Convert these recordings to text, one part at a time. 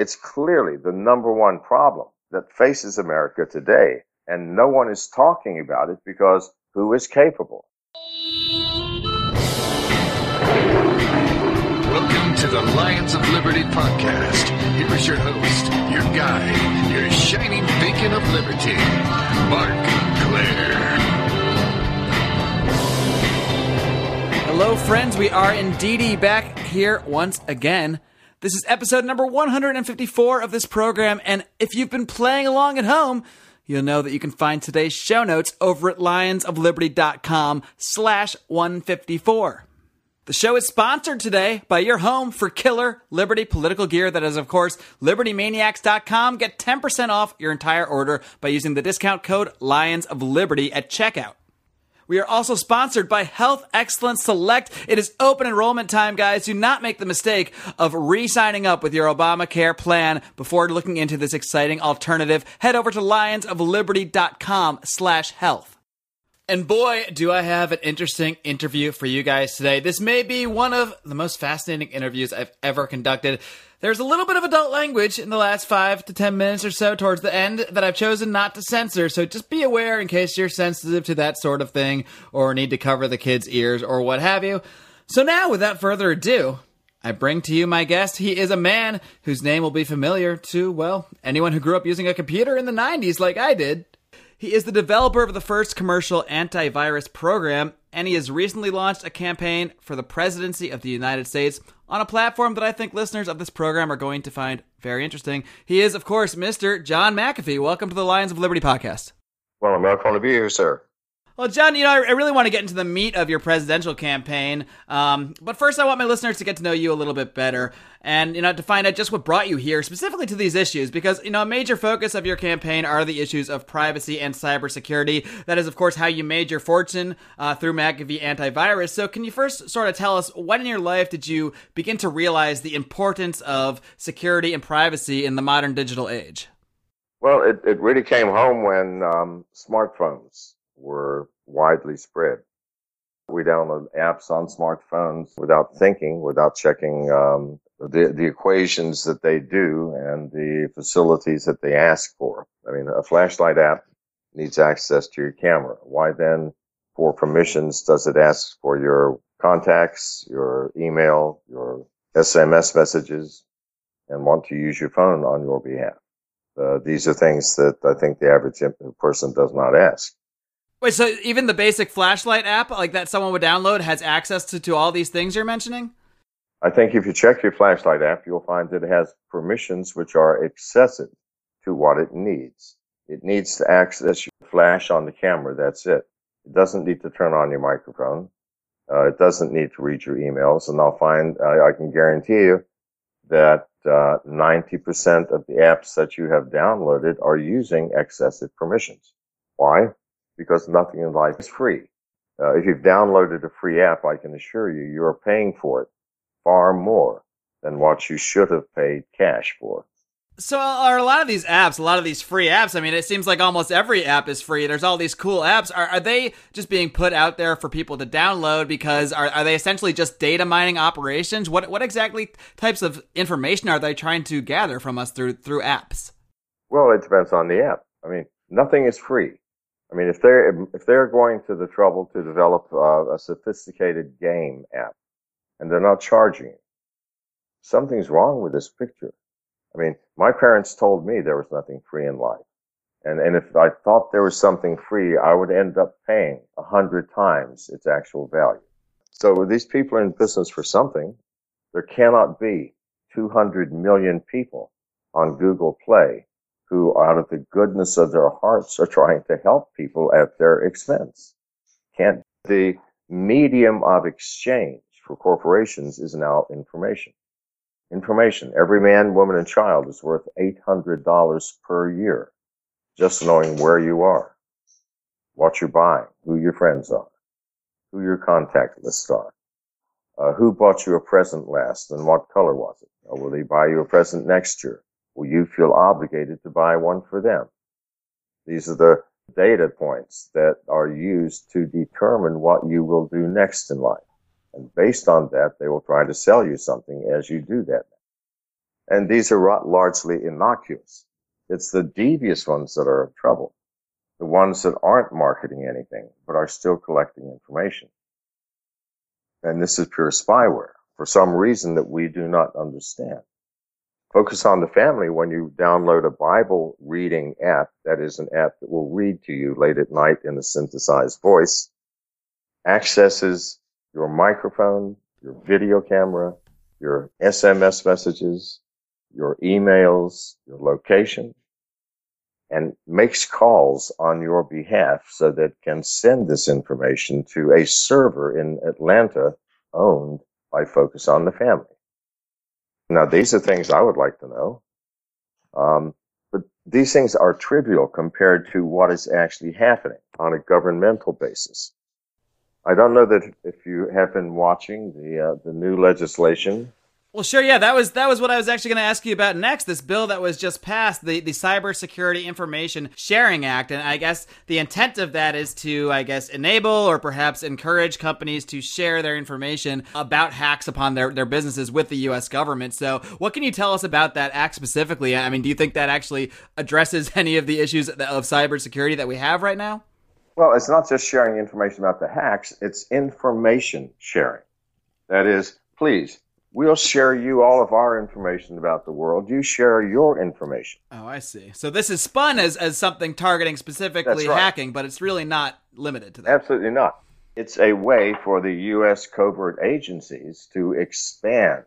It's clearly the number one problem that faces America today. And no one is talking about it because who is capable? Welcome to the Lions of Liberty podcast. Here is your host, your guide, your shining beacon of liberty, Marc Clair. Hello, friends. We are indeed back here once again. This is episode number 154 of this program, and if you've been playing along at home, you'll know that you can find today's show notes over at lionsofliberty.com slash 154. The show is sponsored today by your home for killer Liberty political gear. That is, of course, libertymaniacs.com. Get 10% off your entire order by using the discount code Lions of Liberty at checkout. We are also sponsored by Health Excellence Select. It is open enrollment time, guys. Do not make the mistake of re-signing up with your Obamacare plan before looking into this exciting alternative. Head over to lionsofliberty.com slash health. And boy, do I have an interesting interview for you guys today. This may be one of the most fascinating interviews I've ever conducted. There's a little bit of adult language in the last five to ten minutes or so towards the end that I've chosen not to censor, so just be aware in case you're sensitive to that sort of thing or need to cover the kids' ears or what have you. So now, without further ado, I bring to you my guest. He is a man whose name will be familiar to, well, anyone who grew up using a computer in the 90s like I did. He is the developer of the first commercial antivirus program, and he has recently launched a campaign for the presidency of the United States on a platform that I think listeners of this program are going to find very interesting. He is, of course, Mr. John McAfee. Welcome to the Lions of Liberty podcast. Well, I'm not going to be here, sir. Well, John, you know, I really want to get into the meat of your presidential campaign. Um, but first, I want my listeners to get to know you a little bit better and, you know, to find out just what brought you here specifically to these issues. Because, you know, a major focus of your campaign are the issues of privacy and cybersecurity. That is, of course, how you made your fortune uh, through McAfee Antivirus. So, can you first sort of tell us when in your life did you begin to realize the importance of security and privacy in the modern digital age? Well, it, it really came home when um, smartphones were widely spread. We download apps on smartphones without thinking, without checking um, the the equations that they do and the facilities that they ask for. I mean, a flashlight app needs access to your camera. Why then, for permissions, does it ask for your contacts, your email, your SMS messages, and want to use your phone on your behalf? Uh, these are things that I think the average person does not ask. Wait, so even the basic flashlight app, like that someone would download, has access to, to all these things you're mentioning? I think if you check your flashlight app, you'll find that it has permissions which are excessive to what it needs. It needs to access your flash on the camera. That's it. It doesn't need to turn on your microphone. Uh, it doesn't need to read your emails. And I'll find, uh, I can guarantee you that uh, 90% of the apps that you have downloaded are using excessive permissions. Why? Because nothing in life is free. Uh, if you've downloaded a free app, I can assure you, you are paying for it far more than what you should have paid cash for. So are a lot of these apps, a lot of these free apps, I mean, it seems like almost every app is free. There's all these cool apps. Are, are they just being put out there for people to download because are, are they essentially just data mining operations? What, what exactly types of information are they trying to gather from us through, through apps? Well, it depends on the app. I mean, nothing is free. I mean, if they're if they're going to the trouble to develop uh, a sophisticated game app, and they're not charging something's wrong with this picture. I mean, my parents told me there was nothing free in life, and and if I thought there was something free, I would end up paying a hundred times its actual value. So these people are in business for something. There cannot be 200 million people on Google Play who, out of the goodness of their hearts, are trying to help people at their expense. Can't the medium of exchange for corporations is now information. Information. Every man, woman, and child is worth $800 per year. Just knowing where you are, what you're buying, who your friends are, who your contact lists are, uh, who bought you a present last and what color was it? Or will they buy you a present next year? Will you feel obligated to buy one for them? These are the data points that are used to determine what you will do next in life. And based on that, they will try to sell you something as you do that. And these are largely innocuous. It's the devious ones that are in trouble. The ones that aren't marketing anything, but are still collecting information. And this is pure spyware for some reason that we do not understand. Focus on the family when you download a Bible reading app, that is an app that will read to you late at night in a synthesized voice, accesses your microphone, your video camera, your SMS messages, your emails, your location, and makes calls on your behalf so that can send this information to a server in Atlanta owned by Focus on the Family. Now, these are things I would like to know. Um, but these things are trivial compared to what is actually happening on a governmental basis. I don't know that if you have been watching the uh, the new legislation well, sure. Yeah, that was that was what I was actually going to ask you about next. This bill that was just passed, the the Cybersecurity Information Sharing Act, and I guess the intent of that is to, I guess, enable or perhaps encourage companies to share their information about hacks upon their their businesses with the U.S. government. So, what can you tell us about that act specifically? I mean, do you think that actually addresses any of the issues of cybersecurity that we have right now? Well, it's not just sharing information about the hacks; it's information sharing. That is, please We'll share you all of our information about the world. You share your information. Oh, I see. So this is spun as, as something targeting specifically right. hacking, but it's really not limited to that. Absolutely not. It's a way for the U.S. covert agencies to expand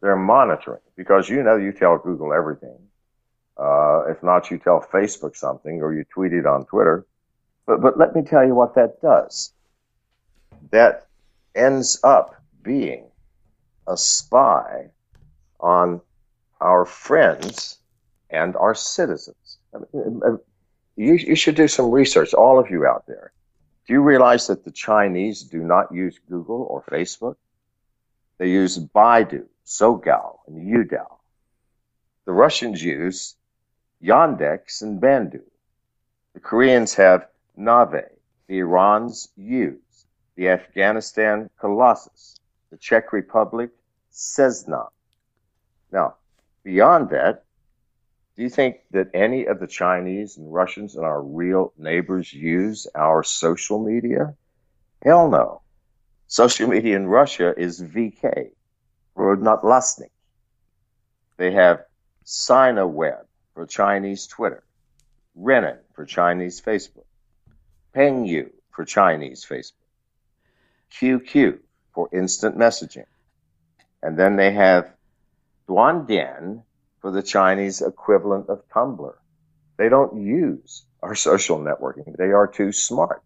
their monitoring because you know you tell Google everything. Uh, if not, you tell Facebook something or you tweet it on Twitter. But, but let me tell you what that does. That ends up being a spy on our friends and our citizens. I mean, uh, you, you should do some research, all of you out there. Do you realize that the Chinese do not use Google or Facebook? They use Baidu, Sogou, and Youdao. The Russians use Yandex and Baidu. The Koreans have Naver. The Irans use the Afghanistan Colossus the Czech Republic, Seznam. Now, beyond that, do you think that any of the Chinese and Russians and our real neighbors use our social media? Hell no. Social media in Russia is VK, or not Lasnik. They have Sina Weibo for Chinese Twitter, Renren for Chinese Facebook, Pengyou for Chinese Facebook, QQ for instant messaging. And then they have Diandian for the Chinese equivalent of Tumblr. They don't use our social networking. They are too smart.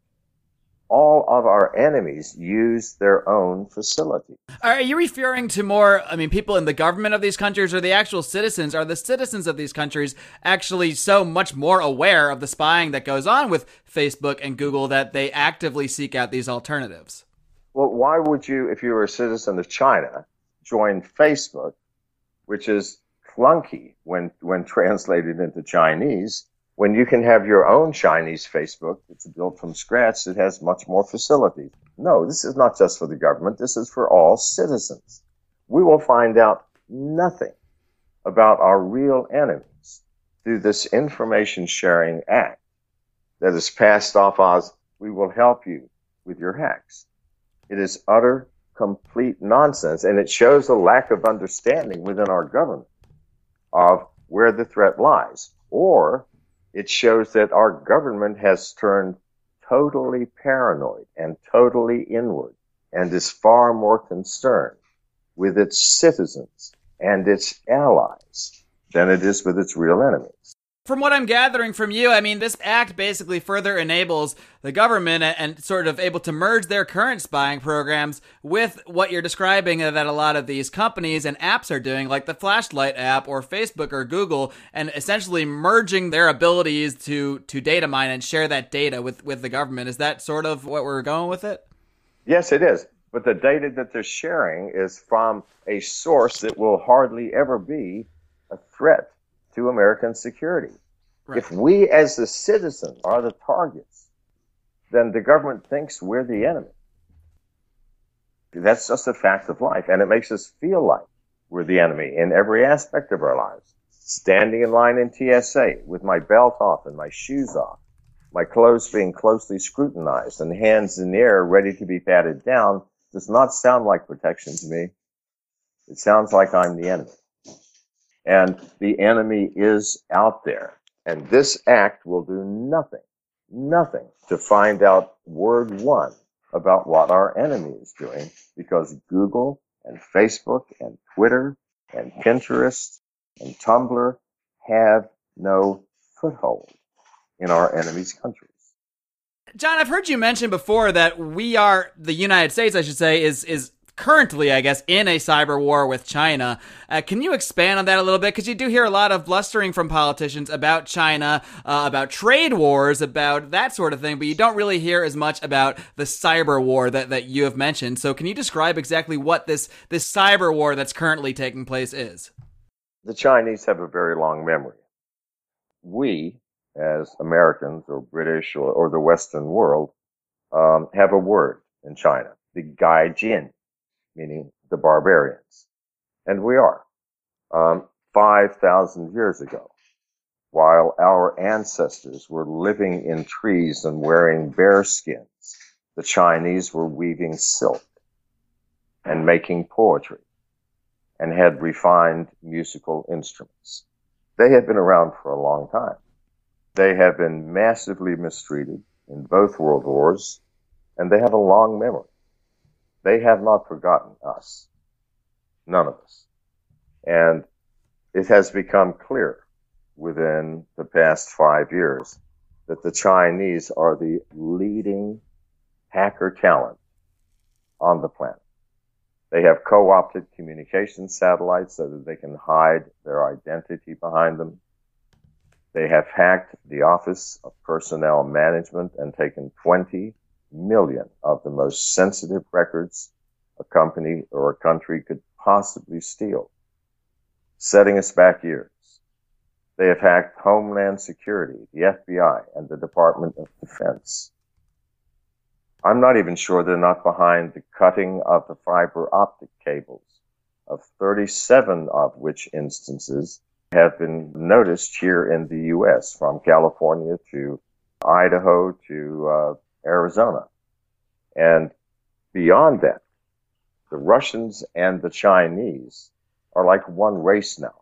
All of our enemies use their own facilities. Are you referring to more, I mean, people in the government of these countries or the actual citizens? Are the citizens of these countries actually so much more aware of the spying that goes on with Facebook and Google that they actively seek out these alternatives? Well, why would you, if you were a citizen of China, join Facebook, which is clunky when, when translated into Chinese, when you can have your own Chinese Facebook that's built from scratch that has much more facilities? No, this is not just for the government. This is for all citizens. We will find out nothing about our real enemies through this information sharing act that is passed off as we will help you with your hacks. It is utter, complete nonsense, and it shows a lack of understanding within our government of where the threat lies. Or it shows that our government has turned totally paranoid and totally inward and is far more concerned with its citizens and its allies than it is with its real enemies from what I'm gathering from you, I mean, this act basically further enables the government and, sort of able to merge their current spying programs with what you're describing that a lot of these companies and apps are doing, like the Flashlight app or Facebook or Google, and essentially merging their abilities to to data mine and share that data with with the government. Is that sort of what we're going with it? Yes, it is. But the data that they're sharing is from a source that will hardly ever be a threat to American security. Right. If we as the citizens are the targets, then the government thinks we're the enemy. That's just a fact of life, and it makes us feel like We're the enemy in every aspect of our lives. Standing in line in TSA with my belt off and my shoes off, my clothes being closely scrutinized and hands in the air ready to be patted down does not sound like protection to me. It sounds like I'm the enemy. And the enemy is out there. And this act will do nothing, nothing to find out word one about what our enemy is doing because Google and Facebook and Twitter and Pinterest and Tumblr have no foothold in our enemy's countries. John, I've heard you mention before that we are the United States, I should say, is is currently, I guess, in a cyber war with China. Uh, can you expand on that a little bit? Because you do hear a lot of blustering from politicians about China, uh, about trade wars, about that sort of thing, but you don't really hear as much about the cyber war that, that you have mentioned. So, can you describe exactly what this this cyber war that's currently taking place is? The Chinese have a very long memory. We, as Americans or British or, or the Western world, um, have a word in China, the Gaijin, meaning the barbarians. And we are. Um, 5,000 years ago, while our ancestors were living in trees and wearing bear skins, the Chinese were weaving silk and making poetry and had refined musical instruments. They had been around for a long time. They have been massively mistreated in both world wars, and they have a long memory. They have not forgotten us. None of us. And it has become clear within the past five years that the Chinese are the leading hacker talent on the planet. They have co-opted communication satellites so that they can hide their identity behind them. They have hacked the Office of Personnel Management and taken 20 million of the most sensitive records a company or a country could possibly steal, setting us back years. They have hacked Homeland Security, the FBI, and the Department of Defense. I'm not even sure they're not behind the cutting of the fiber optic cables, of 37 of which instances have been noticed here in the U.S., from California to Idaho to uh, Arizona. And beyond that, the Russians and the Chinese are like one race now.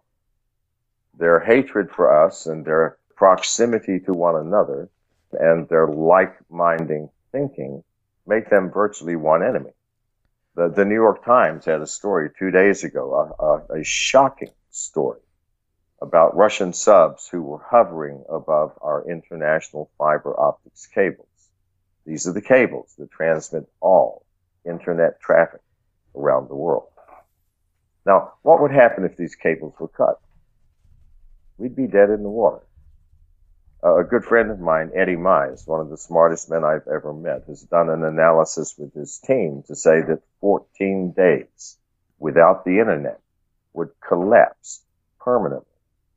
Their hatred for us and their proximity to one another and their like-minded thinking make them virtually one enemy. The, the New York Times had a story two days ago, a, a, a shocking story about Russian subs who were hovering above our international fiber optics cables. These are the cables that transmit all internet traffic around the world. Now, what would happen if these cables were cut? We'd be dead in the water. A good friend of mine, Eddie Mize, one of the smartest men I've ever met, has done an analysis with his team to say that 14 days without the internet would collapse permanently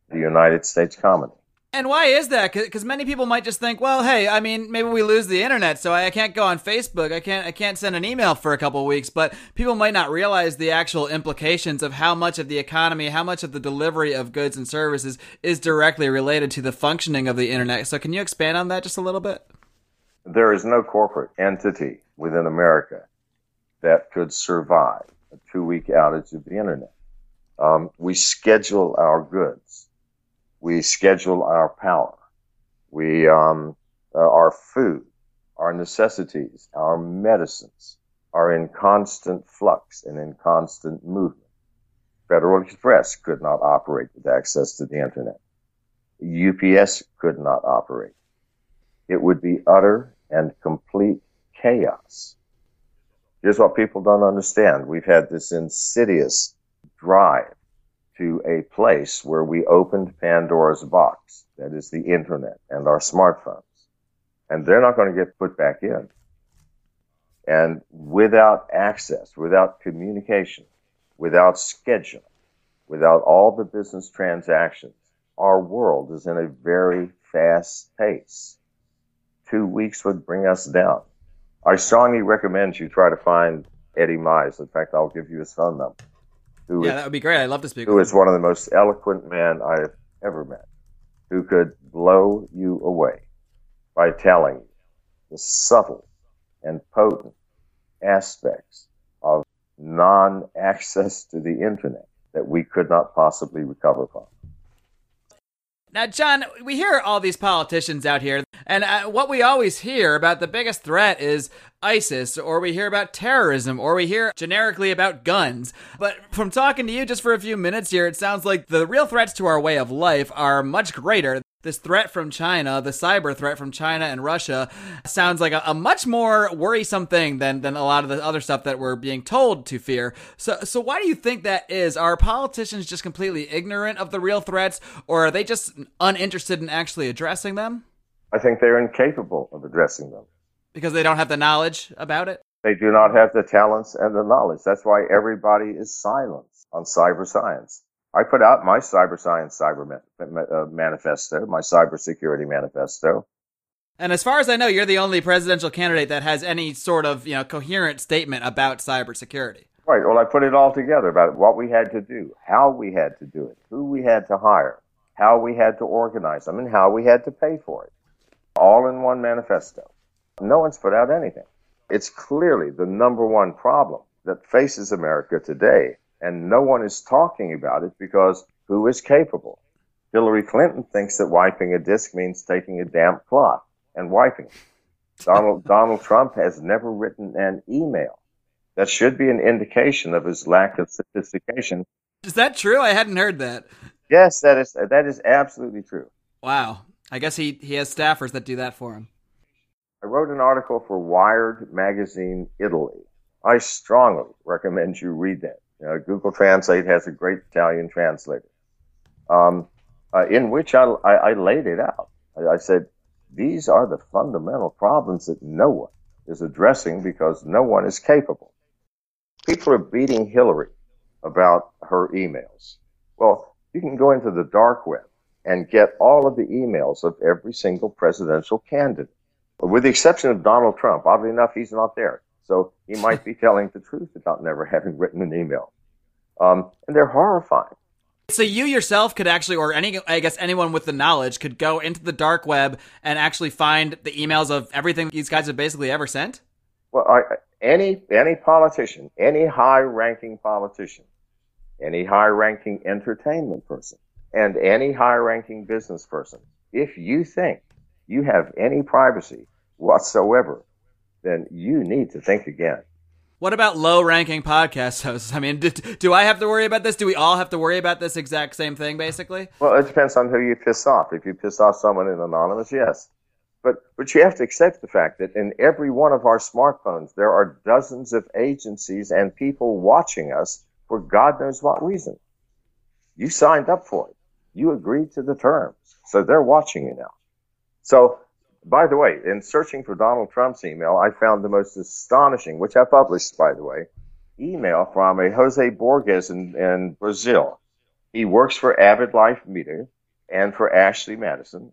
the United States colony. And why is that? Because many people might just think, well, hey, I mean, maybe we lose the internet, so I can't go on Facebook. I can't, I can't send an email for a couple weeks. But people might not realize the actual implications of how much of the economy, how much of the delivery of goods and services is directly related to the functioning of the internet. So, can you expand on that just a little bit? There is no corporate entity within America that could survive a two-week outage of the internet. Um, we schedule our goods we schedule our power. We, um, uh, our food, our necessities, our medicines are in constant flux and in constant movement. Federal Express could not operate with access to the internet. UPS could not operate. It would be utter and complete chaos. Here's what people don't understand. We've had this insidious drive to a place where we opened Pandora's box, that is the internet and our smartphones. And they're not going to get put back in. And without access, without communication, without schedule, without all the business transactions, our world is in a very fast pace. Two weeks would bring us down. I strongly recommend you try to find Eddie Mize. In fact, I'll give you his phone number who Yeah, is- that would be great. I'd love to speak who is one of the most eloquent men I've ever met, who could blow you away by telling you the subtle and potent aspects of non-access to the internet that we could not possibly recover from. Now, John, we hear all these politicians out here, and uh, what we always hear about the biggest threat is ISIS, or we hear about terrorism, or we hear generically about guns. But from talking to you just for a few minutes here, it sounds like the real threats to our way of life are much greater. This threat from China, the cyber threat from China and Russia, sounds like a, a much more worrisome thing than, than a lot of the other stuff that we're being told to fear. So, so why do you think that is? Are politicians just completely ignorant of the real threats, or are they just uninterested in actually addressing them I think they're incapable of addressing them. because they don't have the knowledge about it? They do not have the talents and the knowledge. That's why everybody is silent on cyber science. I put out my cyber science cyber ma- uh, manifesto, my cybersecurity manifesto. And as far as I know, you're the only presidential candidate that has any sort of you know coherent statement about cybersecurity. Right. Well, I put it all together about what we had to do, how we had to do it, who we had to hire, how we had to organize them, and how we had to pay for it. All in one manifesto. No one's put out anything. It's clearly the number one problem that faces America today, and no one is talking about it because who is capable? Hillary Clinton thinks that wiping a disk means taking a damp cloth and wiping it. Donald, Donald Trump has never written an email. That should be an indication of his lack of sophistication. Is that true? I hadn't heard that. Yes, that is that is absolutely true. Wow. I guess he he has staffers that do that for him. I wrote an article for Wired magazine Italy. I strongly recommend you read that. Google Translate has a great Italian translator, um, uh, in which I, I, I laid it out. I, I said these are the fundamental problems that no one is addressing because no one is capable. People are beating Hillary about her emails. Well, you can go into the dark web and get all of the emails of every single presidential candidate. With the exception of Donald Trump, oddly enough, he's not there. So he might be telling the truth about never having written an email. Um, and they're horrifying. So you yourself could actually, or any, I guess anyone with the knowledge could go into the dark web and actually find the emails of everything these guys have basically ever sent. Well, I, any any politician, any high-ranking politician, any high-ranking entertainment person, and any high-ranking business person, if you think you have any privacy whatsoever, then you need to think again. What about low-ranking podcast hosts? I mean, do, do I have to worry about this? Do we all have to worry about this exact same thing, basically? Well, it depends on who you piss off. If you piss off someone in anonymous, yes. But but you have to accept the fact that in every one of our smartphones there are dozens of agencies and people watching us for God knows what reason. You signed up for it. You agreed to the terms. So they're watching you now. So by the way, in searching for Donald Trump's email, I found the most astonishing, which I published, by the way, email from a Jose Borges in, in Brazil. He works for Avid Life Media and for Ashley Madison.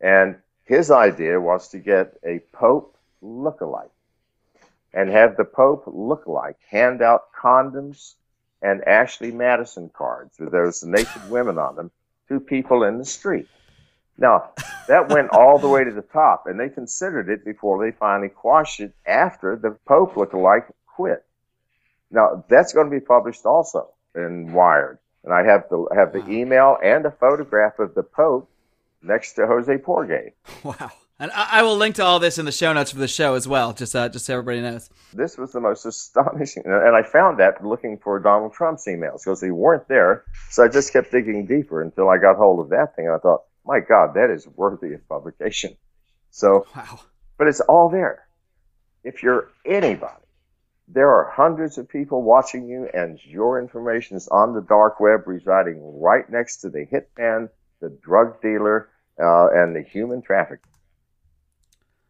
And his idea was to get a Pope lookalike and have the Pope lookalike hand out condoms and Ashley Madison cards with those naked women on them to people in the street. Now, that went all the way to the top, and they considered it before they finally quashed it after the Pope lookalike quit. Now, that's going to be published also in Wired. And I have the, have the email and a photograph of the Pope next to Jose Porge. Wow. And I, I will link to all this in the show notes for the show as well, just uh, just so everybody knows. This was the most astonishing, and I found that looking for Donald Trump's emails because they weren't there. So I just kept digging deeper until I got hold of that thing, and I thought, my God, that is worthy of publication. So, Wow. but it's all there. If you're anybody, there are hundreds of people watching you, and your information is on the dark web, residing right next to the hitman, the drug dealer, uh, and the human trafficker.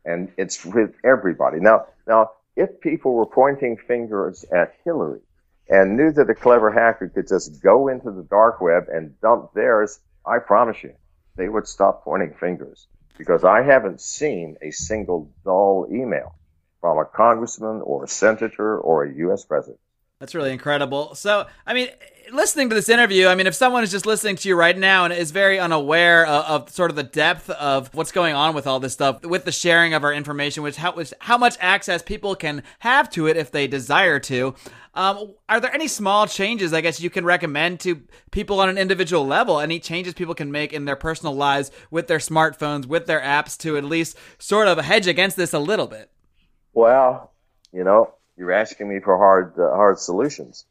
And it's with everybody. Now, now, if people were pointing fingers at Hillary and knew that a clever hacker could just go into the dark web and dump theirs, I promise you, they would stop pointing fingers because I haven't seen a single dull email from a congressman or a senator or a U.S. president. That's really incredible. So, I mean, listening to this interview, I mean, if someone is just listening to you right now and is very unaware of, of, sort of the depth of what's going on with all this stuff, with the sharing of our information, which how, which, how much access people can have to it if they desire to, um, are there any small changes, I guess, you can recommend to people on an individual level? Any changes people can make in their personal lives with their smartphones, with their apps to at least sort of hedge against this a little bit? Well, you know, you're asking me for hard uh, hard solutions.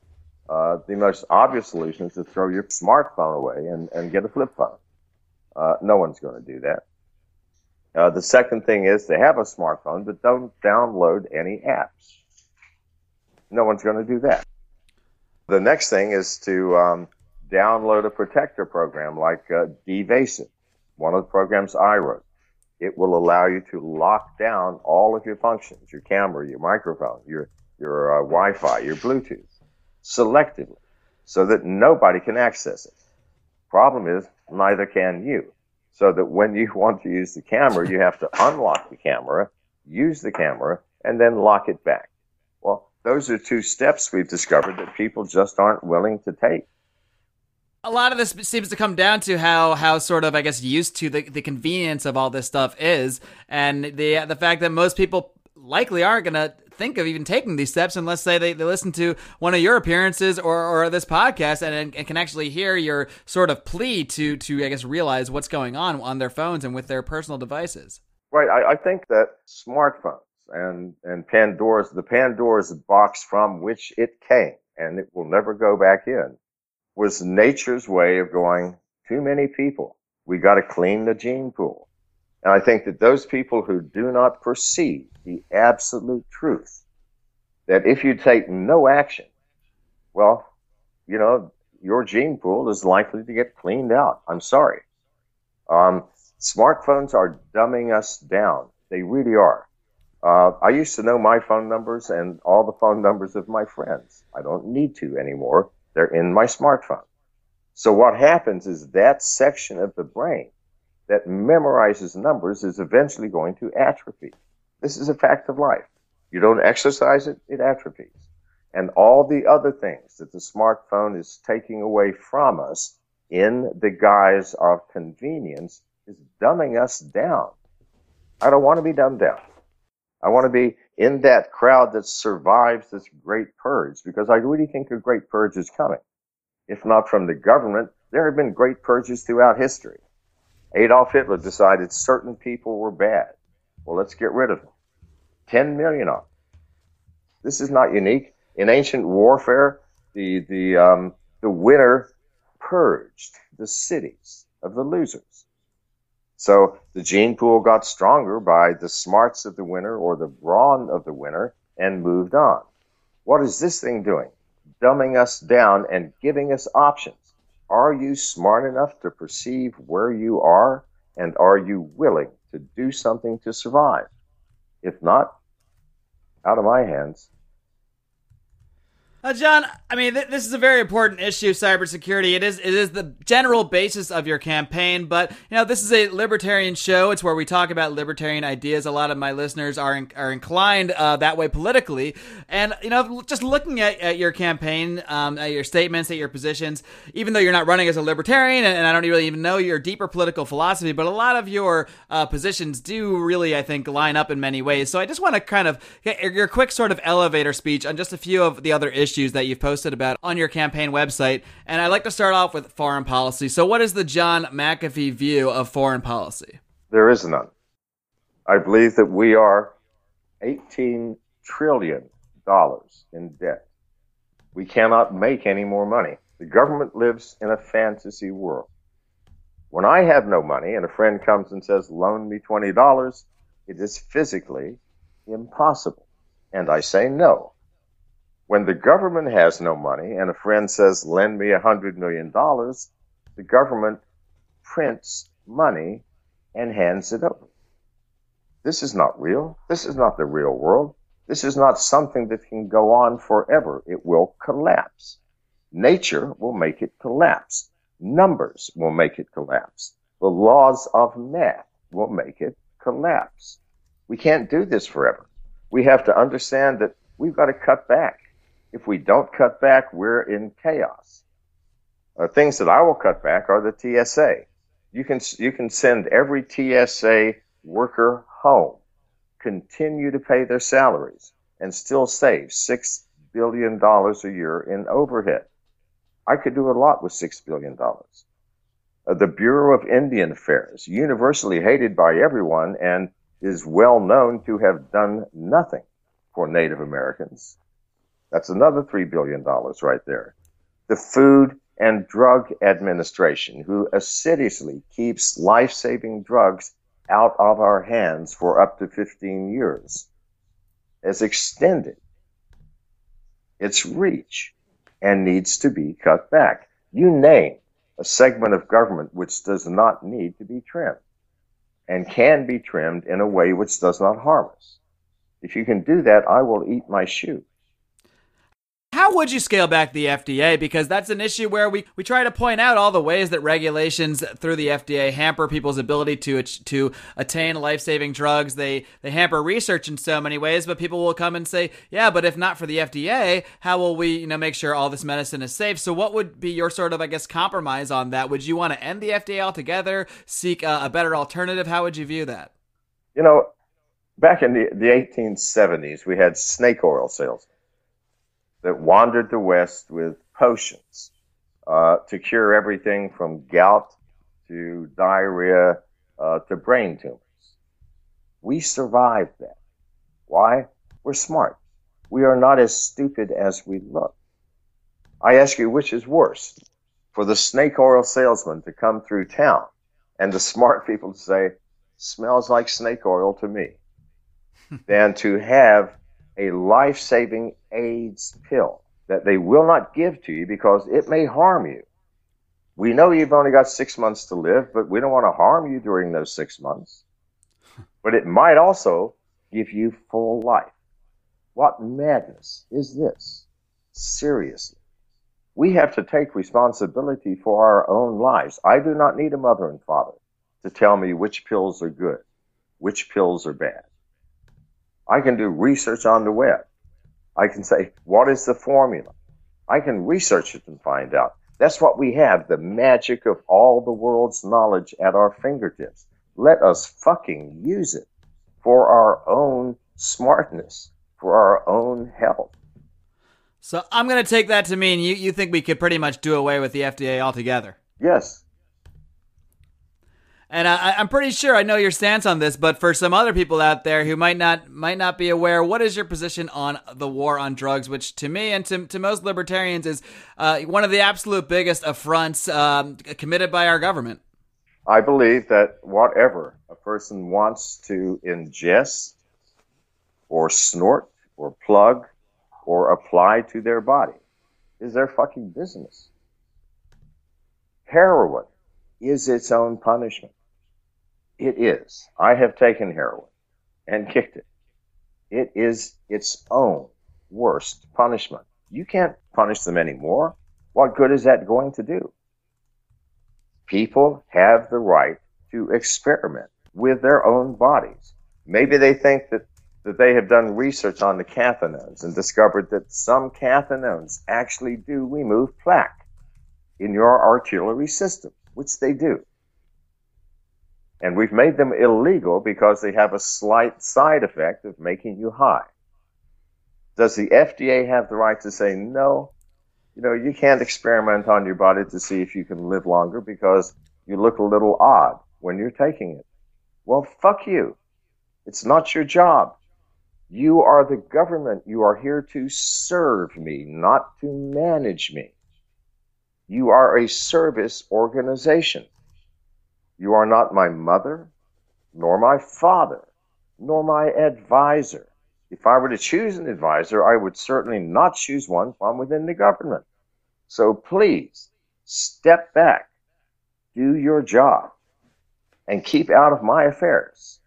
Uh, the most obvious solution is to throw your smartphone away and, and get a flip phone. Uh, no one's going to do that. Uh, the second thing is to have a smartphone, but don't download any apps. No one's going to do that. The next thing is to um, download a protector program like uh, one of the programs I wrote it will allow you to lock down all of your functions, your camera, your microphone, your, your uh, Wi-Fi, your Bluetooth, selectively, so that nobody can access it. Problem is, neither can you. So that when you want to use the camera, you have to unlock the camera, use the camera, and then lock it back. Well, those are two steps we've discovered that people just aren't willing to take a lot of this seems to come down to how how sort of I guess used to the, the convenience of all this stuff is, and the the fact that most people likely aren't going to think of even taking these steps unless say they, they listen to one of your appearances or, or this podcast and, and can actually hear your sort of plea to to I guess realize what's going on on their phones and with their personal devices. Right. I, I think that smartphones and and Pandora's the Pandora's box from which it came and it will never go back in was nature's way of going, too many people. We got to clean the gene pool. And I think that those people who do not perceive the absolute truth, that if you take no action, well, you know, your gene pool is likely to get cleaned out. I'm sorry. Um, smartphones are dumbing us down. They really are. Uh, I used to know my phone numbers and all the phone numbers of my friends. I don't need to anymore they're in my smartphone. So what happens is that section of the brain that memorizes numbers is eventually going to atrophy. This is a fact of life. You don't exercise it, it atrophies. And all the other things that the smartphone is taking away from us in the guise of convenience is dumbing us down. I don't want to be dumbed down. I want to be in that crowd that survives this great purge because I really think a great purge is coming. If not from the government, there have been great purges throughout history. Adolf Hitler decided certain people were bad. Well, let's get rid of them. 10 million of them. This is not unique. In ancient warfare, the, the, um, the winner purged the cities of the losers. So the gene pool got stronger by the smarts of the winner or the brawn of the winner and moved on. What is this thing doing? Dumbing us down and giving us options. Are you smart enough to perceive where you are? And are you willing to do something to survive? If not, out of my hands. Uh, John, I mean, th- this is a very important issue, cybersecurity. It is, it is the general basis of your campaign, but you know, this is a libertarian show. It's where we talk about libertarian ideas. A lot of my listeners are in- are inclined uh, that way politically, and you know, just looking at, at your campaign, um, at your statements, at your positions, even though you're not running as a libertarian, and, and, I don't really even know your deeper political philosophy, but a lot of your uh, positions do really, I think, line up in many ways. So I just want to kind of get your quick sort of elevator speech on just a few of the other issues issues that you've posted about on your campaign website. And I'd like to start off with foreign policy. So, what is the John McAfee view of foreign policy? There is none. I believe that we are $18 trillion in debt. We cannot make any more money. The government lives in a fantasy world. When I have no money and a friend comes and says, loan me $20, it is physically impossible. And I say no. When the government has no money and a friend says, lend me a hundred million dollars, the government prints money and hands it over. This is not real. This is not the real world. This is not something that can go on forever. It will collapse. Nature will make it collapse. Numbers will make it collapse. The laws of math will make it collapse. We can't do this forever. We have to understand that we've got to cut back. If we don't cut back, we're in chaos. Uh, things that I will cut back are the TSA. You can, you can send every TSA worker home, continue to pay their salaries, and still save six billion dollars a year in overhead. I could do a lot with six billion dollars. Uh, the Bureau of Indian Affairs, universally hated by everyone and is well known to have done nothing for Native Americans. That's another $3 billion right there. The Food and Drug Administration, who assiduously keeps life saving drugs out of our hands for up to 15 years, has extended its reach and needs to be cut back. You name a segment of government which does not need to be trimmed and can be trimmed in a way which does not harm us. If you can do that, I will eat my shoe would you scale back the FDA? Because that's an issue where we, we try to point out all the ways that regulations through the FDA hamper people's ability to to attain life saving drugs. They they hamper research in so many ways, but people will come and say, yeah, but if not for the FDA, how will we you know make sure all this medicine is safe? So what would be your sort of I guess compromise on that? Would you want to end the FDA altogether? Seek a, a better alternative? How would you view that? You know, back in the, the 1870s, we had snake oil sales that wandered the West with potions uh, to cure everything from gout to diarrhea uh, to brain tumors. We survived that. Why? We're smart. We are not as stupid as we look. I ask you, which is worse? For the snake oil salesman to come through town and the smart people to say, smells like snake oil to me, than to have a life saving AIDS pill that they will not give to you because it may harm you. We know you've only got six months to live, but we don't want to harm you during those six months. But it might also give you full life. What madness is this? Seriously. We have to take responsibility for our own lives. I do not need a mother and father to tell me which pills are good, which pills are bad. I can do research on the web. I can say, what is the formula? I can research it and find out. That's what we have, the magic of all the world's knowledge at our fingertips. Let us fucking use it for our own smartness, for our own health. So I'm going to take that to mean you, you think we could pretty much do away with the FDA altogether? Yes. And I, am pretty sure I know your stance on this, but for some other people out there who might not might not be aware, what is your position on the war on drugs? Which to me and to, to most libertarians is uh, one of the absolute biggest affronts um, committed by our government. I believe that whatever a person wants to ingest, or snort, or plug, or apply to their body is their fucking business. Heroin is its own punishment. It is. I have taken heroin and kicked it. It is its own worst punishment. You can't punish them anymore. What good is that going to do? People have the right to experiment with their own bodies. Maybe they think that, that they have done research on the cathinones and discovered that some cathinones actually do remove plaque in your arterial system, which they do. And we've made them illegal because they have a slight side effect of making you high. Does the FDA have the right to say, no, you know, you can't experiment on your body to see if you can live longer because you look a little odd when you're taking it? Well, fuck you. It's not your job. You are the government. You are here to serve me, not to manage me. You are a service organization. You are not my mother, nor my father, nor my advisor. If I were to choose an advisor, I would certainly not choose one from within the government. So please step back, do your job, and keep out of my affairs.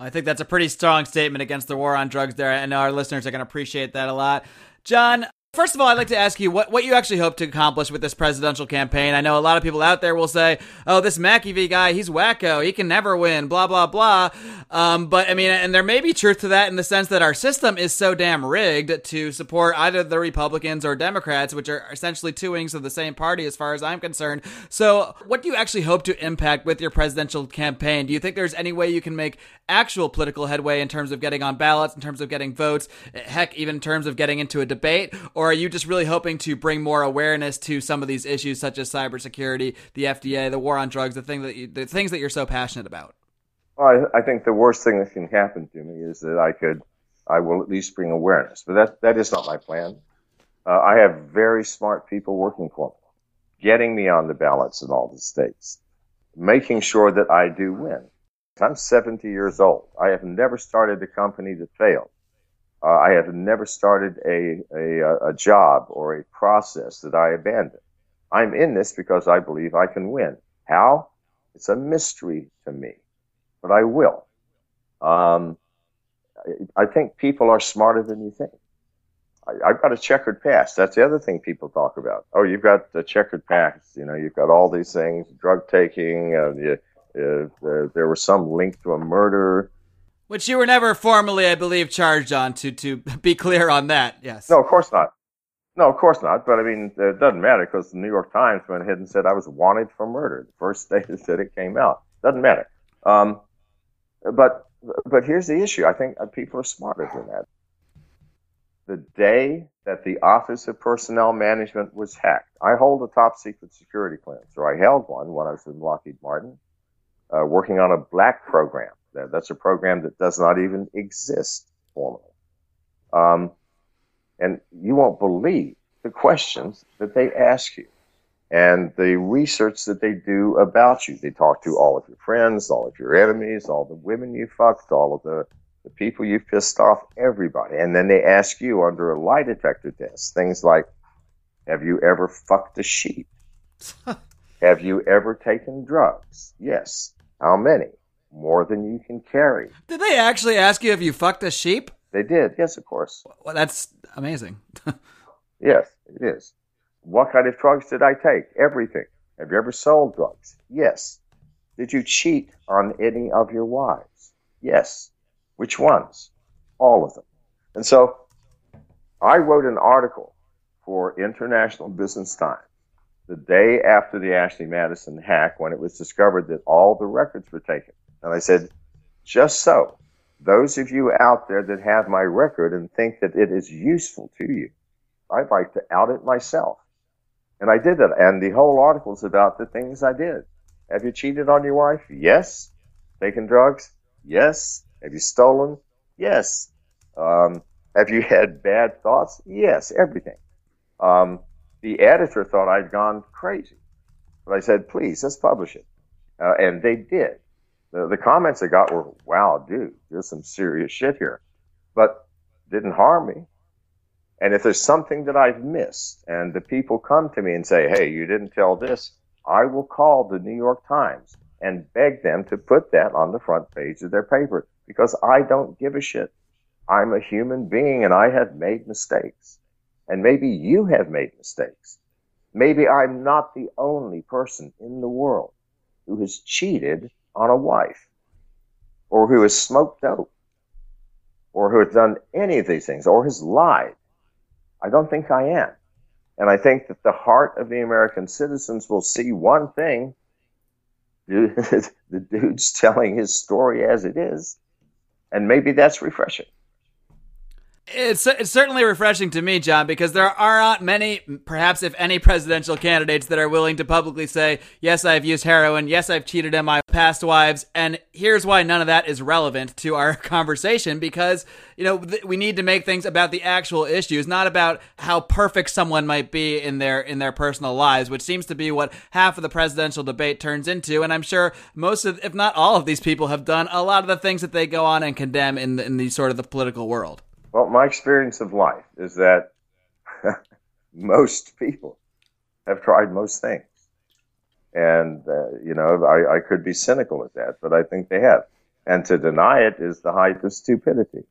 I think that's a pretty strong statement against the war on drugs there. Know our listeners are going to appreciate that a lot. John, First of all, I'd like to ask you what, what you actually hope to accomplish with this presidential campaign. I know a lot of people out there will say, oh, this McAfee guy, he's wacko. He can never win, blah, blah, blah. Um, but I mean, and there may be truth to that in the sense that our system is so damn rigged to support either the Republicans or Democrats, which are essentially two wings of the same party as far as I'm concerned. So, what do you actually hope to impact with your presidential campaign? Do you think there's any way you can make actual political headway in terms of getting on ballots, in terms of getting votes, heck, even in terms of getting into a debate? Or are you just really hoping to bring more awareness to some of these issues, such as cybersecurity, the FDA, the war on drugs, the thing that you, the things that you're so passionate about? Well, I, I think the worst thing that can happen to me is that I could, I will at least bring awareness, but that that is not my plan. Uh, I have very smart people working for me, getting me on the ballots in all the states, making sure that I do win. I'm 70 years old. I have never started a company that failed. Uh, I have never started a, a, a job or a process that I abandoned. I'm in this because I believe I can win. How? It's a mystery to me, but I will. Um, I think people are smarter than you think. I, have got a checkered past. That's the other thing people talk about. Oh, you've got the checkered past. You know, you've got all these things, drug taking. Uh, you, uh, there was some link to a murder. Which you were never formally, I believe, charged on. To to be clear on that, yes. No, of course not. No, of course not. But I mean, it doesn't matter because the New York Times went ahead and said I was wanted for murder the first day that it came out. Doesn't matter. Um, but but here's the issue. I think people are smarter than that. The day that the Office of Personnel Management was hacked, I hold a top secret security clearance, or I held one when I was in Lockheed Martin, uh, working on a black program. That's a program that does not even exist formally. Um, and you won't believe the questions that they ask you and the research that they do about you. They talk to all of your friends, all of your enemies, all the women you fucked, all of the, the people you pissed off, everybody. And then they ask you under a lie detector test things like, have you ever fucked a sheep? have you ever taken drugs? Yes. How many? More than you can carry. Did they actually ask you if you fucked a sheep? They did. Yes, of course. Well, that's amazing. yes, it is. What kind of drugs did I take? Everything. Have you ever sold drugs? Yes. Did you cheat on any of your wives? Yes. Which ones? All of them. And so I wrote an article for International Business Times the day after the Ashley Madison hack when it was discovered that all the records were taken. And I said, just so, those of you out there that have my record and think that it is useful to you, I'd like to out it myself. And I did it. And the whole article is about the things I did. Have you cheated on your wife? Yes. Taken drugs? Yes. Have you stolen? Yes. Um, have you had bad thoughts? Yes. Everything. Um, the editor thought I'd gone crazy. But I said, please, let's publish it. Uh, and they did. The, the comments I got were, wow, dude, there's some serious shit here. But didn't harm me. And if there's something that I've missed and the people come to me and say, hey, you didn't tell this, I will call the New York Times and beg them to put that on the front page of their paper because I don't give a shit. I'm a human being and I have made mistakes. And maybe you have made mistakes. Maybe I'm not the only person in the world who has cheated on a wife or who has smoked dope or who has done any of these things or has lied. I don't think I am. And I think that the heart of the American citizens will see one thing. the dude's telling his story as it is. And maybe that's refreshing. It's, it's certainly refreshing to me, John, because there are not many, perhaps if any, presidential candidates that are willing to publicly say, yes, I've used heroin, yes, I've cheated on my past wives, and here's why none of that is relevant to our conversation, because, you know, th- we need to make things about the actual issues, not about how perfect someone might be in their, in their personal lives, which seems to be what half of the presidential debate turns into, and I'm sure most of, if not all of these people have done a lot of the things that they go on and condemn in, the, in the sort of the political world. Well, my experience of life is that most people have tried most things. And, uh, you know, I, I could be cynical at that, but I think they have. And to deny it is the height of stupidity.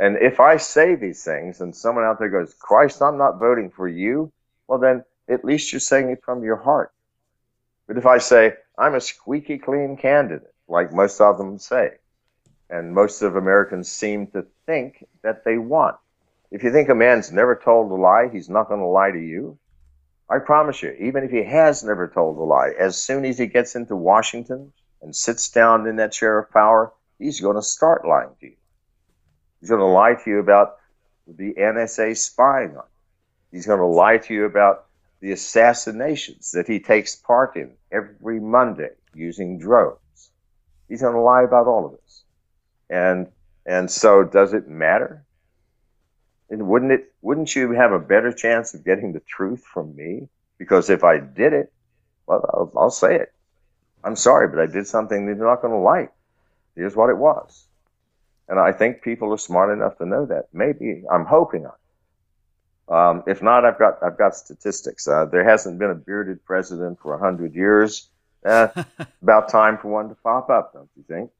And if I say these things and someone out there goes, Christ, I'm not voting for you, well, then at least you're saying it from your heart. But if I say, I'm a squeaky clean candidate, like most of them say, and most of Americans seem to think that they want. If you think a man's never told a lie, he's not going to lie to you. I promise you, even if he has never told a lie, as soon as he gets into Washington and sits down in that chair of power, he's going to start lying to you. He's going to lie to you about the NSA spying on you. He's going to lie to you about the assassinations that he takes part in every Monday using drones. He's going to lie about all of this. And, and so does it matter? And wouldn't it, wouldn't you have a better chance of getting the truth from me? Because if I did it, well, I'll, I'll say it. I'm sorry, but I did something that you're not going to like. Here's what it was. And I think people are smart enough to know that. Maybe I'm hoping on. Um, if not, I've got I've got statistics. Uh, there hasn't been a bearded president for a hundred years. Uh, about time for one to pop up, don't you think?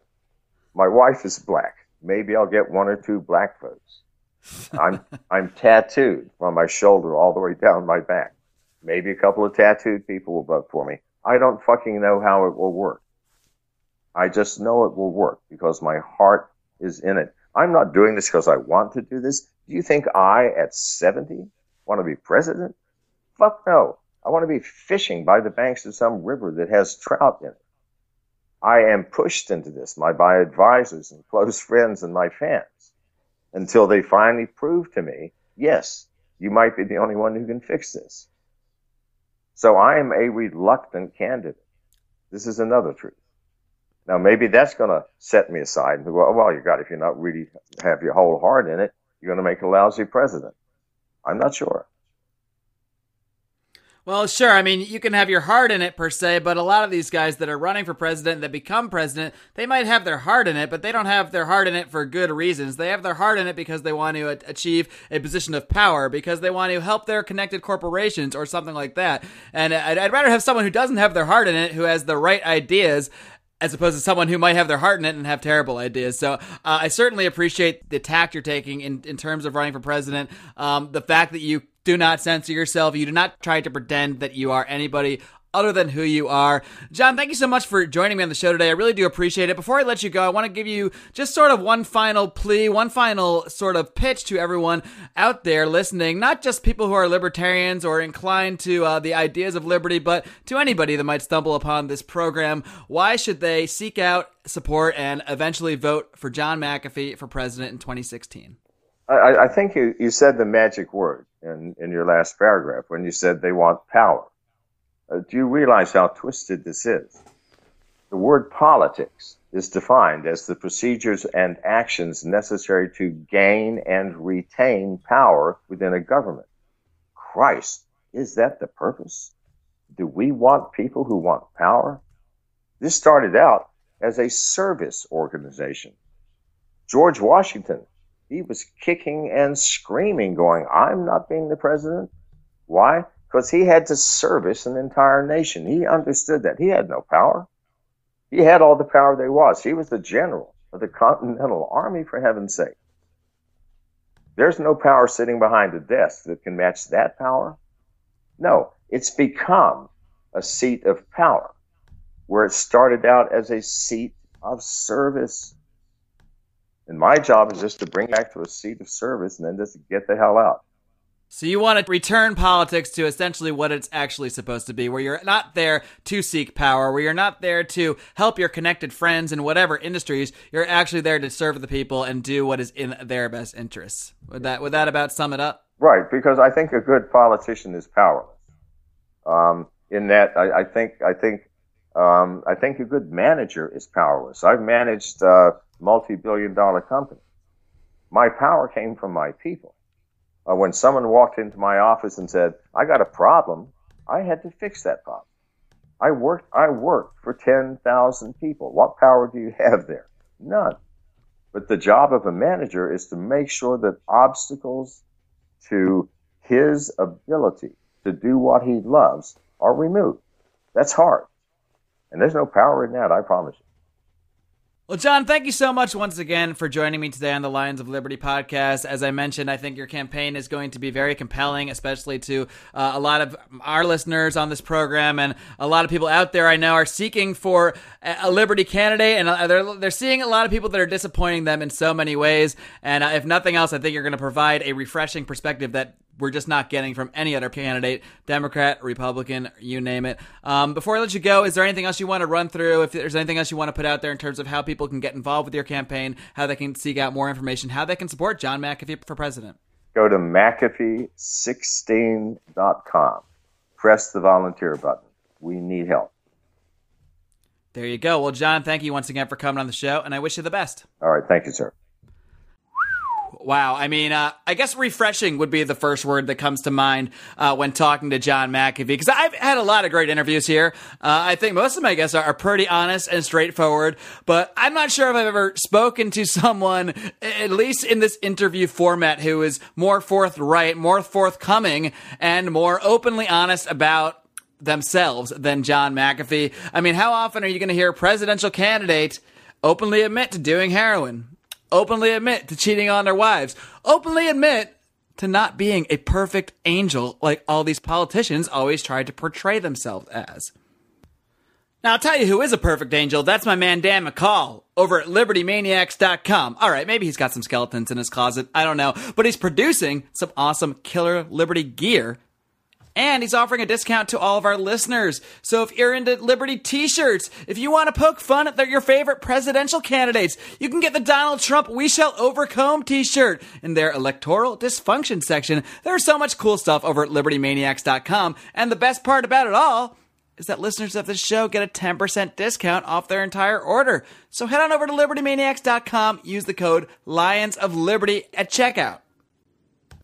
My wife is black. Maybe I'll get one or two black votes. I'm I'm tattooed from my shoulder all the way down my back. Maybe a couple of tattooed people will vote for me. I don't fucking know how it will work. I just know it will work because my heart is in it. I'm not doing this because I want to do this. Do you think I, at 70, want to be president? Fuck no. I want to be fishing by the banks of some river that has trout in it. I am pushed into this by my advisors and close friends and my fans until they finally prove to me, yes, you might be the only one who can fix this. So I am a reluctant candidate. This is another truth. Now maybe that's going to set me aside and go, well, well, you got, if you're not really have your whole heart in it, you're going to make a lousy president. I'm not sure. Well, sure. I mean, you can have your heart in it per se, but a lot of these guys that are running for president that become president, they might have their heart in it, but they don't have their heart in it for good reasons. They have their heart in it because they want to achieve a position of power, because they want to help their connected corporations or something like that. And I'd, rather have someone who doesn't have their heart in it, who has the right ideas, as opposed to someone who might have their heart in it and have terrible ideas. So uh, I certainly appreciate the tact you're taking in, in terms of running for president. Um, the fact that you do not censor yourself. You do not try to pretend that you are anybody other than who you are. John, thank you so much for joining me on the show today. I really do appreciate it. Before I let you go, I want to give you just sort of one final plea, one final sort of pitch to everyone out there listening, not just people who are libertarians or inclined to uh, the ideas of liberty, but to anybody that might stumble upon this program. Why should they seek out support and eventually vote for John McAfee for president in 2016? I, I think you, you said the magic word in, in your last paragraph when you said they want power. Uh, do you realize how twisted this is? The word politics is defined as the procedures and actions necessary to gain and retain power within a government. Christ, is that the purpose? Do we want people who want power? This started out as a service organization. George Washington he was kicking and screaming, going, I'm not being the president. Why? Because he had to service an entire nation. He understood that. He had no power. He had all the power there was. He was the general of the Continental Army, for heaven's sake. There's no power sitting behind a desk that can match that power. No, it's become a seat of power where it started out as a seat of service. And my job is just to bring back to a seat of service and then just get the hell out. So you want to return politics to essentially what it's actually supposed to be, where you're not there to seek power, where you're not there to help your connected friends in whatever industries. You're actually there to serve the people and do what is in their best interests. Would that would that about sum it up? Right, because I think a good politician is powerless. Um, in that, I, I, think I think um, I think a good manager is powerless. I've managed. Uh, multi-billion dollar company. My power came from my people. Uh, when someone walked into my office and said, I got a problem, I had to fix that problem. I worked, I worked for 10,000 people. What power do you have there? None. But the job of a manager is to make sure that obstacles to his ability to do what he loves are removed. That's hard. And there's no power in that, I promise you. Well, John, thank you so much once again for joining me today on the Lions of Liberty podcast. As I mentioned, I think your campaign is going to be very compelling, especially to uh, a lot of our listeners on this program and a lot of people out there I know are seeking for a Liberty candidate, and uh, they're they're seeing a lot of people that are disappointing them in so many ways. And uh, if nothing else, I think you're going to provide a refreshing perspective that we're just not getting from any other candidate, Democrat, Republican, you name it. Um, before I let you go, is there anything else you want to run through? If there's anything else you want to put out there in terms of how people can get involved with your campaign, how they can seek out more information, how they can support John McAfee for president? Go to McAfee16.com. Press the volunteer button. We need help. There you go. Well, John, thank you once again for coming on the show, and I wish you the best. All right. Thank you, sir. Wow. I mean, uh, I guess refreshing would be the first word that comes to mind uh, when talking to John McAfee because I've had a lot of great interviews here. Uh, I think most of my guests are, are, pretty honest and straightforward, but I'm not sure if I've ever spoken to someone, at least in this interview format, who is more forthright, more forthcoming, and more openly honest about themselves than John McAfee. I mean, how often are you going to hear a presidential candidate openly admit to doing heroin? Openly admit to cheating on their wives, openly admit to not being a perfect angel like all these politicians always try to portray themselves as. Now, I'll tell you who is a perfect angel. That's my man Dan McCall over at LibertyManiacs.com. All right, maybe he's got some skeletons in his closet. I don't know. But he's producing some awesome killer Liberty gear and he's offering a discount to all of our listeners. So if you're into Liberty t-shirts, if you want to poke fun at your favorite presidential candidates, you can get the Donald Trump We Shall Overcome t-shirt in their electoral dysfunction section. There's so much cool stuff over at libertymaniacs.com. And the best part about it all is that listeners of this show get a 10% discount off their entire order. So head on over to libertymaniacs.com, use the code Lions of Liberty at checkout.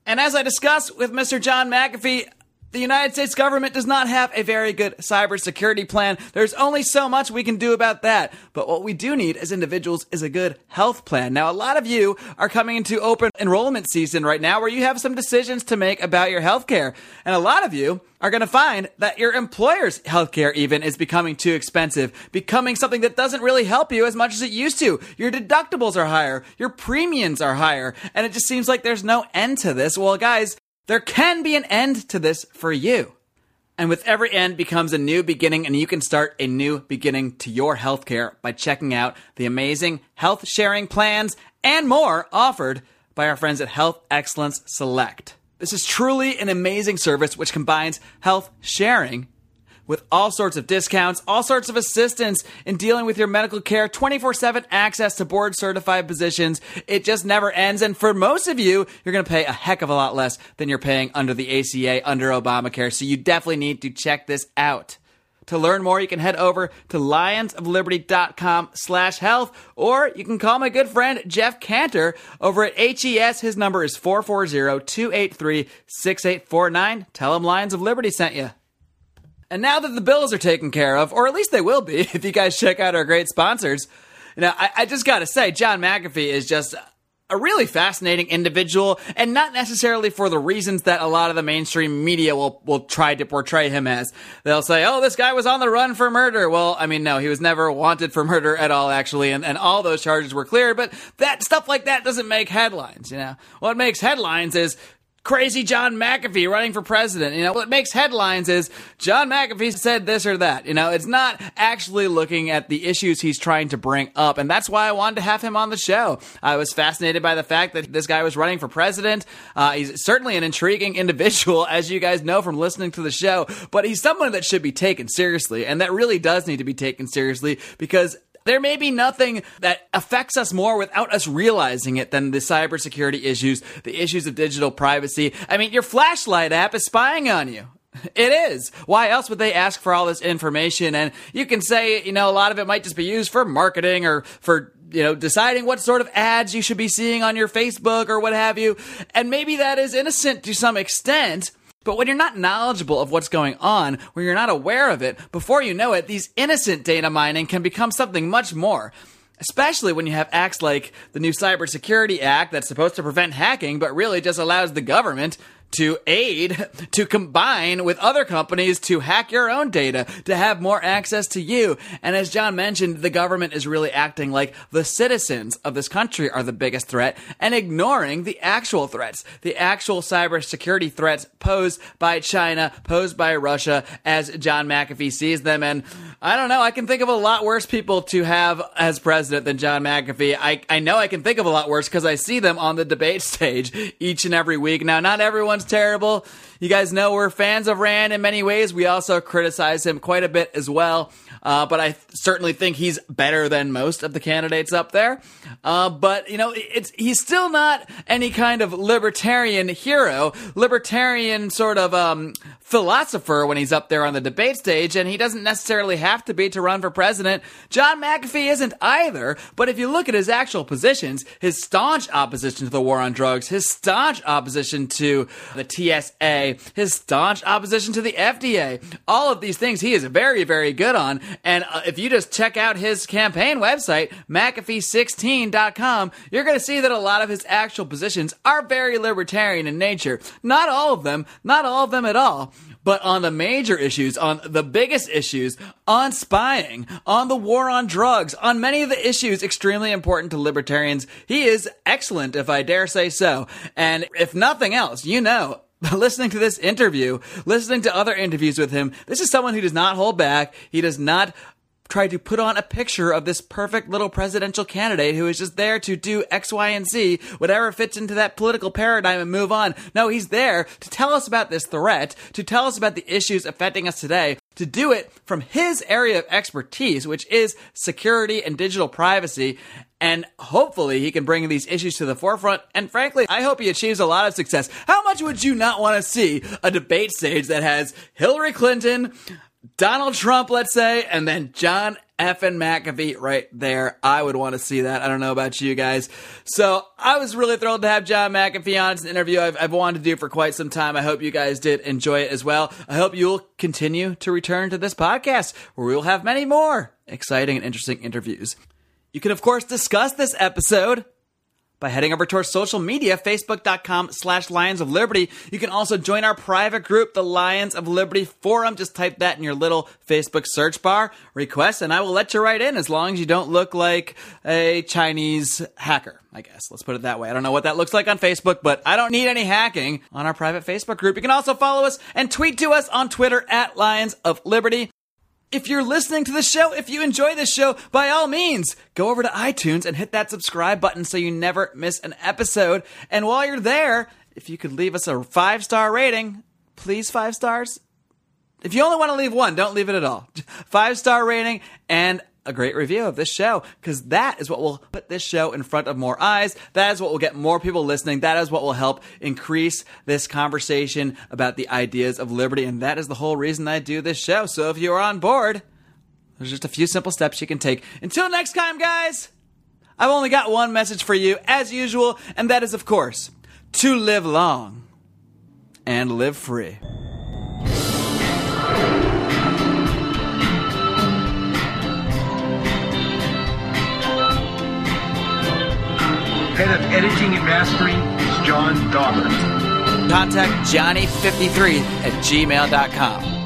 And as I discussed with Mr. John McAfee, the United States government does not have a very good cybersecurity plan. There's only so much we can do about that. But what we do need as individuals is a good health plan. Now, a lot of you are coming into open enrollment season right now where you have some decisions to make about your health care. And a lot of you are going to find that your employer's healthcare even is becoming too expensive, becoming something that doesn't really help you as much as it used to. Your deductibles are higher, your premiums are higher, and it just seems like there's no end to this. Well, guys, there can be an end to this for you. And with every end becomes a new beginning, and you can start a new beginning to your healthcare by checking out the amazing health sharing plans and more offered by our friends at Health Excellence Select. This is truly an amazing service which combines health sharing with all sorts of discounts, all sorts of assistance in dealing with your medical care, 24 7 access to board certified positions. It just never ends. And for most of you, you're going to pay a heck of a lot less than you're paying under the ACA, under Obamacare. So you definitely need to check this out. To learn more, you can head over to lionsofliberty.com slash health, or you can call my good friend Jeff Cantor over at HES. His number is 440-283-6849. Tell him Lions of Liberty sent you. And now that the bills are taken care of, or at least they will be if you guys check out our great sponsors, you know, I, I just gotta say, John McAfee is just a really fascinating individual, and not necessarily for the reasons that a lot of the mainstream media will will try to portray him as. They'll say, "Oh, this guy was on the run for murder." Well, I mean, no, he was never wanted for murder at all, actually, and, and all those charges were cleared. But that stuff like that doesn't make headlines. You know, what makes headlines is crazy John McAfee running for president. You know, what makes headlines is John McAfee said this or that. You know, it's not actually looking at the issues he's trying to bring up. And that's why I wanted to have him on the show. I was fascinated by the fact that this guy was running for president. Uh, he's certainly an intriguing individual, as you guys know from listening to the show, but he's someone that should be taken seriously. And that really does need to be taken seriously because there may be nothing that affects us more without us realizing it than the cybersecurity issues, the issues of digital privacy. I mean, your flashlight app is spying on you. It is. Why else would they ask for all this information? And you can say, you know, a lot of it might just be used for marketing or for you know, deciding what sort of ads you should be seeing on your Facebook or what have you. And maybe that is innocent to some extent, but when you're not knowledgeable of what's going on, when you're not aware of it, before you know it, these innocent data mining can become something much more. Especially when you have acts like the new Cybersecurity Act that's supposed to prevent hacking, but really just allows the government to aid, to combine with other companies to hack your own data, to have more access to you. And as John mentioned, the government is really acting like the citizens of this country are the biggest threat and ignoring the actual threats, the actual cybersecurity threats posed by China, posed by Russia, as John McAfee sees them. And I don't know, I can think of a lot worse people to have as president than John McAfee. I, I know I can think of a lot worse because I see them on the debate stage each and every week. Now, not everyone's terrible. You guys know we're fans of Rand in many ways. We also criticize him quite a bit as well. Uh, but I certainly think he's better than most of the candidates up there. Uh, but you know, it's he's still not any kind of libertarian hero, libertarian sort of um, philosopher when he's up there on the debate stage, and he doesn't necessarily have to be to run for president. John McAfee isn't either. But if you look at his actual positions, his staunch opposition to the war on drugs, his staunch opposition to the TSA, his staunch opposition to the FDA, all of these things he is very, very good on. And uh, if you just check out his campaign website, McAfee16.com, you're going to see that a lot of his actual positions are very libertarian in nature. Not all of them, not all of them at all. But on the major issues, on the biggest issues, on spying, on the war on drugs, on many of the issues extremely important to libertarians, he is excellent, if I dare say so. And if nothing else, you know, listening to this interview, listening to other interviews with him, this is someone who does not hold back. He does not try to put on a picture of this perfect little presidential candidate who is just there to do X, Y, and Z, whatever fits into that political paradigm and move on. No, he's there to tell us about this threat, to tell us about the issues affecting us today, to do it from his area of expertise, which is security and digital privacy. And hopefully he can bring these issues to the forefront. And frankly, I hope he achieves a lot of success. How much would you not want to see a debate stage that has Hillary Clinton, Donald Trump, let's say, and then John F. and McAfee right there. I would want to see that. I don't know about you guys. So I was really thrilled to have John McAfee on. It's an interview I've, I've wanted to do for quite some time. I hope you guys did enjoy it as well. I hope you'll continue to return to this podcast where we will have many more exciting and interesting interviews. You can, of course, discuss this episode by heading over to our social media, facebook.com slash Lions of Liberty. You can also join our private group, the Lions of Liberty Forum. Just type that in your little Facebook search bar, request, and I will let you right in as long as you don't look like a Chinese hacker. I guess. Let's put it that way. I don't know what that looks like on Facebook, but I don't need any hacking on our private Facebook group. You can also follow us and tweet to us on Twitter at Lions of Liberty if you're listening to the show, if you enjoy this show, by all means, go over to iTunes and hit that subscribe button so you never miss an episode. And while you're there, if you could leave us a five star rating, please five stars. If you only want to leave one, don't leave it at all. Five star rating and a great review of this show because that is what will put this show in front of more eyes. That is what will get more people listening. That is what will help increase this conversation about the ideas of liberty. And that is the whole reason I do this show. So if you're on board, there's just a few simple steps you can take. Until next time, guys, I've only got one message for you, as usual, and that is, of course, to live long and live free. Head of editing and mastering is John Dauber. Contact Johnny53 at gmail.com.